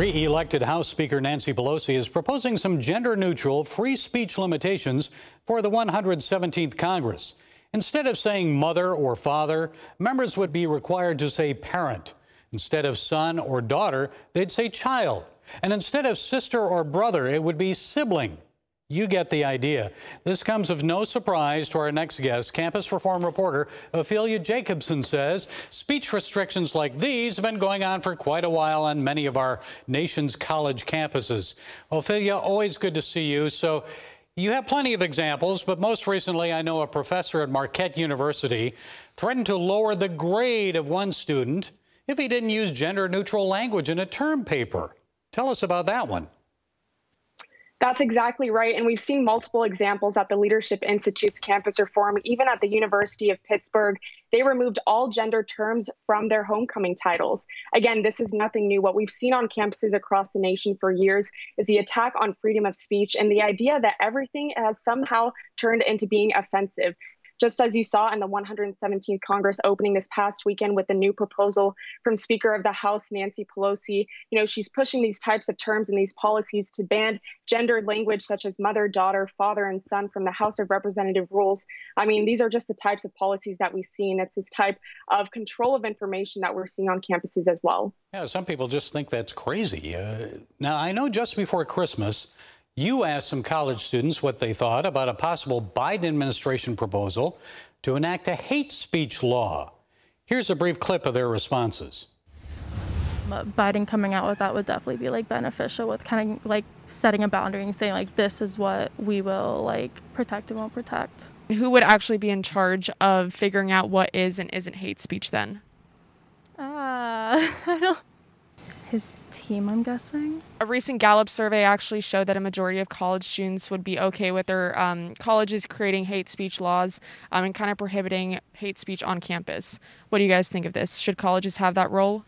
Re elected House Speaker Nancy Pelosi is proposing some gender neutral free speech limitations for the 117th Congress. Instead of saying mother or father, members would be required to say parent. Instead of son or daughter, they'd say child. And instead of sister or brother, it would be sibling. You get the idea. This comes of no surprise to our next guest. Campus reform reporter Ophelia Jacobson says speech restrictions like these have been going on for quite a while on many of our nation's college campuses. Ophelia, always good to see you. So, you have plenty of examples, but most recently, I know a professor at Marquette University threatened to lower the grade of one student if he didn't use gender neutral language in a term paper. Tell us about that one. That's exactly right. And we've seen multiple examples at the Leadership Institute's campus reform, even at the University of Pittsburgh. They removed all gender terms from their homecoming titles. Again, this is nothing new. What we've seen on campuses across the nation for years is the attack on freedom of speech and the idea that everything has somehow turned into being offensive just as you saw in the 117th Congress opening this past weekend with the new proposal from Speaker of the House Nancy Pelosi. You know, she's pushing these types of terms and these policies to ban gendered language such as mother, daughter, father, and son from the House of Representative rules. I mean, these are just the types of policies that we've seen. It's this type of control of information that we're seeing on campuses as well. Yeah, some people just think that's crazy. Uh, now, I know just before Christmas, you asked some college students what they thought about a possible Biden administration proposal to enact a hate speech law. Here's a brief clip of their responses. Biden coming out with that would definitely be like beneficial with kind of like setting a boundary and saying like this is what we will like protect and won't protect. Who would actually be in charge of figuring out what is and isn't hate speech then? Uh, I don't his team, I'm guessing. A recent Gallup survey actually showed that a majority of college students would be okay with their um, colleges creating hate speech laws um, and kind of prohibiting hate speech on campus. What do you guys think of this? Should colleges have that role?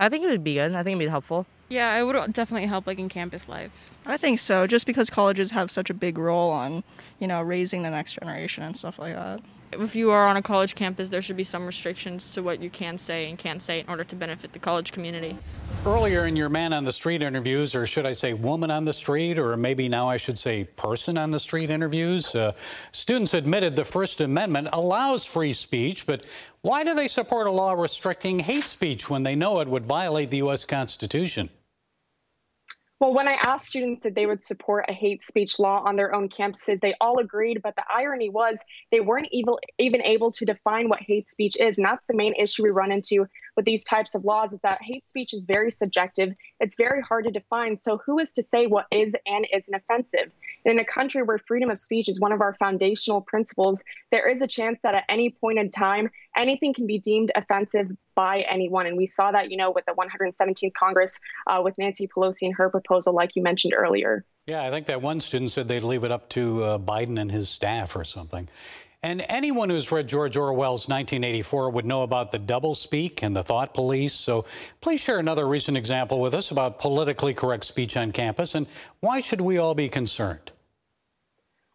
I think it would be good. I think it'd be helpful. Yeah, it would definitely help like in campus life. I think so, just because colleges have such a big role on, you know, raising the next generation and stuff like that if you are on a college campus, there should be some restrictions to what you can say and can't say in order to benefit the college community. Earlier in your man on the street interviews, or should I say woman on the street, or maybe now I should say person on the street interviews, uh, students admitted the First Amendment allows free speech, but why do they support a law restricting hate speech when they know it would violate the U.S. Constitution? Well, when I asked students if they would support a hate speech law on their own campuses, they all agreed. But the irony was they weren't even, even able to define what hate speech is. And that's the main issue we run into with these types of laws is that hate speech is very subjective. It's very hard to define. So who is to say what is and isn't offensive? In a country where freedom of speech is one of our foundational principles, there is a chance that at any point in time, anything can be deemed offensive by anyone. And we saw that, you know, with the 117th Congress uh, with Nancy Pelosi and her proposal, like you mentioned earlier. Yeah, I think that one student said they'd leave it up to uh, Biden and his staff or something. And anyone who's read George Orwell's 1984 would know about the doublespeak and the thought police. So please share another recent example with us about politically correct speech on campus and why should we all be concerned?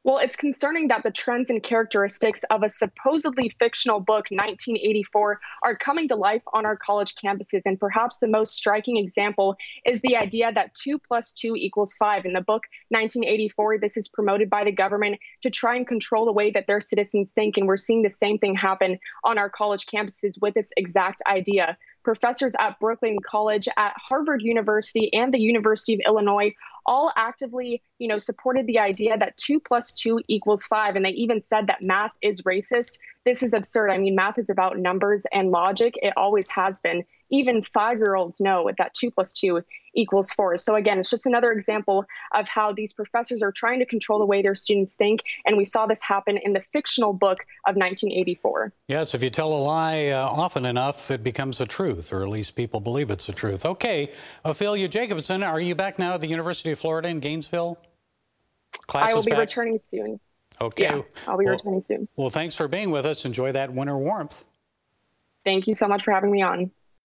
Well, it's concerning that the trends and characteristics of a supposedly fictional book, 1984, are coming to life on our college campuses. And perhaps the most striking example is the idea that 2 plus 2 equals 5. In the book 1984, this is promoted by the government to try and control the way that their citizens think. And we're seeing the same thing happen on our college campuses with this exact idea professors at Brooklyn College, at Harvard University, and the University of Illinois all actively, you know, supported the idea that two plus two equals five. And they even said that math is racist. This is absurd. I mean, math is about numbers and logic. It always has been. Even five year olds know what that two plus two equals four. So, again, it's just another example of how these professors are trying to control the way their students think. And we saw this happen in the fictional book of 1984. Yes, if you tell a lie uh, often enough, it becomes a truth, or at least people believe it's a truth. Okay, Ophelia Jacobson, are you back now at the University of Florida in Gainesville? Class I will be back? returning soon. Okay. Yeah, I'll be well, returning soon. Well, thanks for being with us. Enjoy that winter warmth. Thank you so much for having me on.